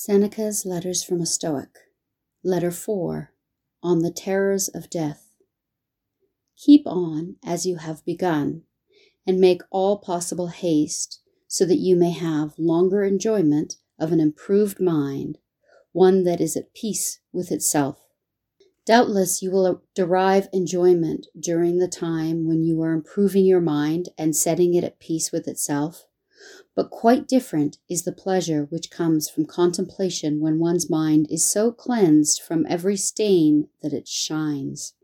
Seneca's Letters from a Stoic. Letter 4 On the Terrors of Death. Keep on as you have begun, and make all possible haste, so that you may have longer enjoyment of an improved mind, one that is at peace with itself. Doubtless you will derive enjoyment during the time when you are improving your mind and setting it at peace with itself but quite different is the pleasure which comes from contemplation when one's mind is so cleansed from every stain that it shines.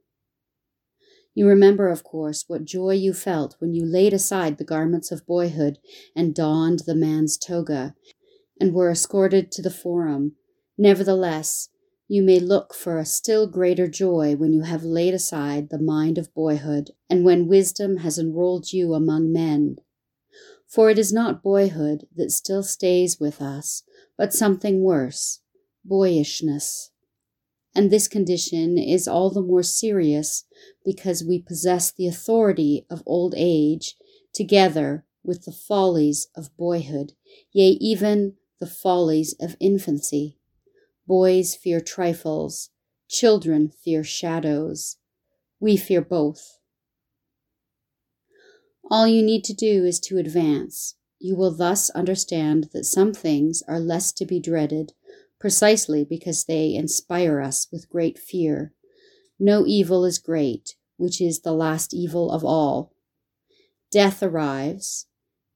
You remember, of course, what joy you felt when you laid aside the garments of boyhood and donned the man's toga, and were escorted to the forum. Nevertheless, you may look for a still greater joy when you have laid aside the mind of boyhood, and when wisdom has enrolled you among men for it is not boyhood that still stays with us, but something worse boyishness. And this condition is all the more serious because we possess the authority of old age together with the follies of boyhood, yea, even the follies of infancy. Boys fear trifles, children fear shadows. We fear both. All you need to do is to advance. You will thus understand that some things are less to be dreaded precisely because they inspire us with great fear. No evil is great, which is the last evil of all. Death arrives.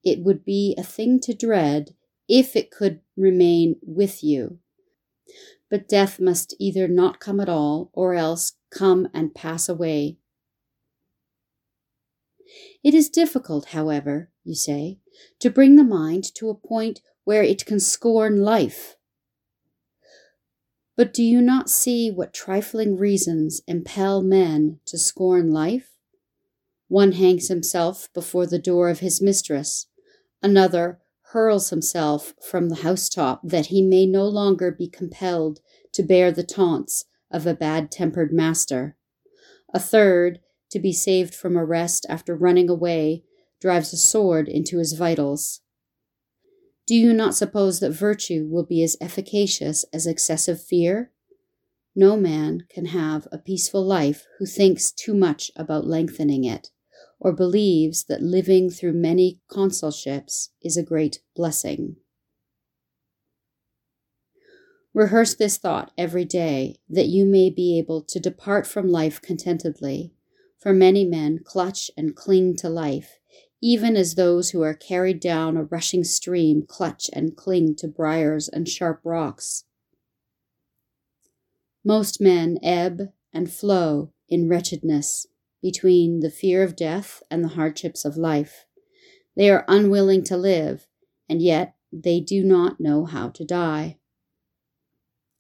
It would be a thing to dread if it could remain with you. But death must either not come at all or else come and pass away. It is difficult, however, you say, to bring the mind to a point where it can scorn life. But do you not see what trifling reasons impel men to scorn life? One hangs himself before the door of his mistress, another hurls himself from the housetop that he may no longer be compelled to bear the taunts of a bad tempered master. A third to be saved from arrest after running away, drives a sword into his vitals. Do you not suppose that virtue will be as efficacious as excessive fear? No man can have a peaceful life who thinks too much about lengthening it, or believes that living through many consulships is a great blessing. Rehearse this thought every day, that you may be able to depart from life contentedly for many men clutch and cling to life, even as those who are carried down a rushing stream clutch and cling to briars and sharp rocks. Most men ebb and flow in wretchedness between the fear of death and the hardships of life. They are unwilling to live, and yet they do not know how to die.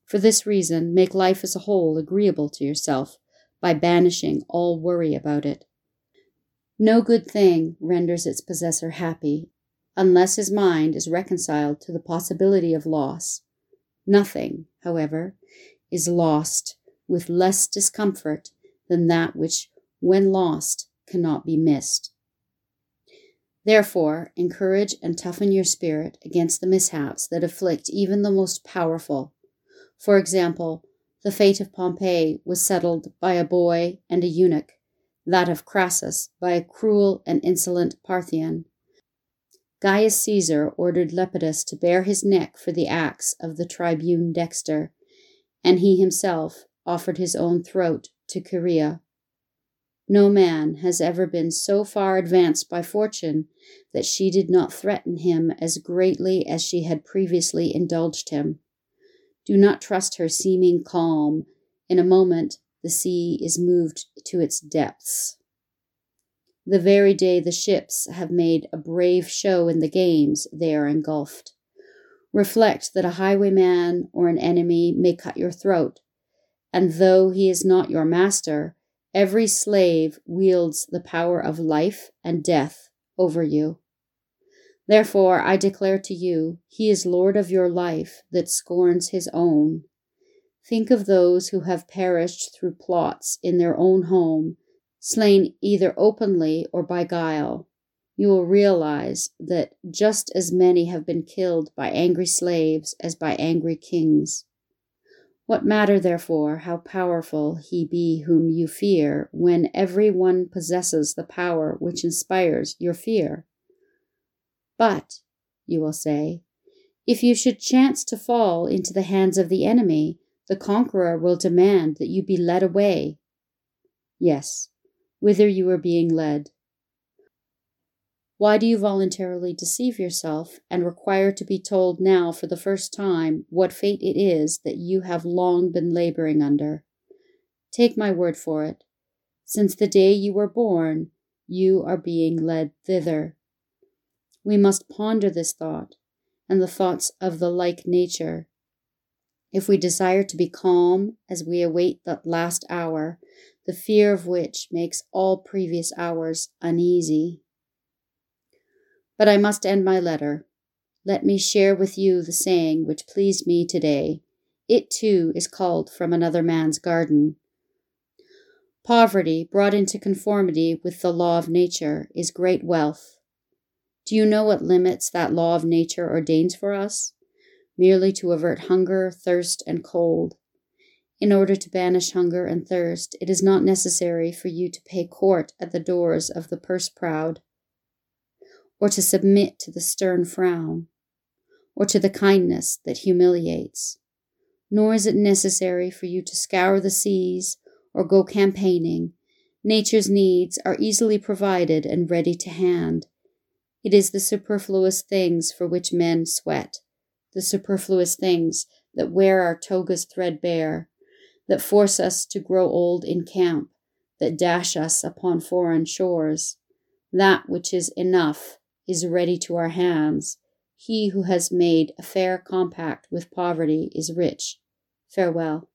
For this reason, make life as a whole agreeable to yourself by banishing all worry about it. No good thing renders its possessor happy unless his mind is reconciled to the possibility of loss. Nothing, however, is lost with less discomfort than that which, when lost, cannot be missed. Therefore, encourage and toughen your spirit against the mishaps that afflict even the most powerful. For example, the fate of Pompey was settled by a boy and a eunuch, that of Crassus by a cruel and insolent Parthian. Gaius Caesar ordered Lepidus to bare his neck for the axe of the tribune Dexter, and he himself offered his own throat to Chaerea. No man has ever been so far advanced by fortune that she did not threaten him as greatly as she had previously indulged him. Do not trust her seeming calm. In a moment, the sea is moved to its depths. The very day the ships have made a brave show in the games, they are engulfed. Reflect that a highwayman or an enemy may cut your throat, and though he is not your master, every slave wields the power of life and death over you. Therefore, I declare to you, he is Lord of your life that scorns his own. Think of those who have perished through plots in their own home, slain either openly or by guile. you will realize that just as many have been killed by angry slaves as by angry kings. What matter, therefore, how powerful he be whom you fear, when every one possesses the power which inspires your fear? But, you will say, if you should chance to fall into the hands of the enemy, the conqueror will demand that you be led away. Yes, whither you are being led. Why do you voluntarily deceive yourself and require to be told now for the first time what fate it is that you have long been laboring under? Take my word for it. Since the day you were born, you are being led thither. We must ponder this thought and the thoughts of the like nature. If we desire to be calm as we await that last hour, the fear of which makes all previous hours uneasy. But I must end my letter. Let me share with you the saying which pleased me today. It too is called from another man's garden. Poverty, brought into conformity with the law of nature, is great wealth. Do you know what limits that law of nature ordains for us? Merely to avert hunger, thirst, and cold. In order to banish hunger and thirst, it is not necessary for you to pay court at the doors of the purse proud or to submit to the stern frown, or to the kindness that humiliates. Nor is it necessary for you to scour the seas or go campaigning. Nature's needs are easily provided and ready to hand. It is the superfluous things for which men sweat, the superfluous things that wear our togas threadbare, that force us to grow old in camp, that dash us upon foreign shores. That which is enough is ready to our hands. He who has made a fair compact with poverty is rich. Farewell.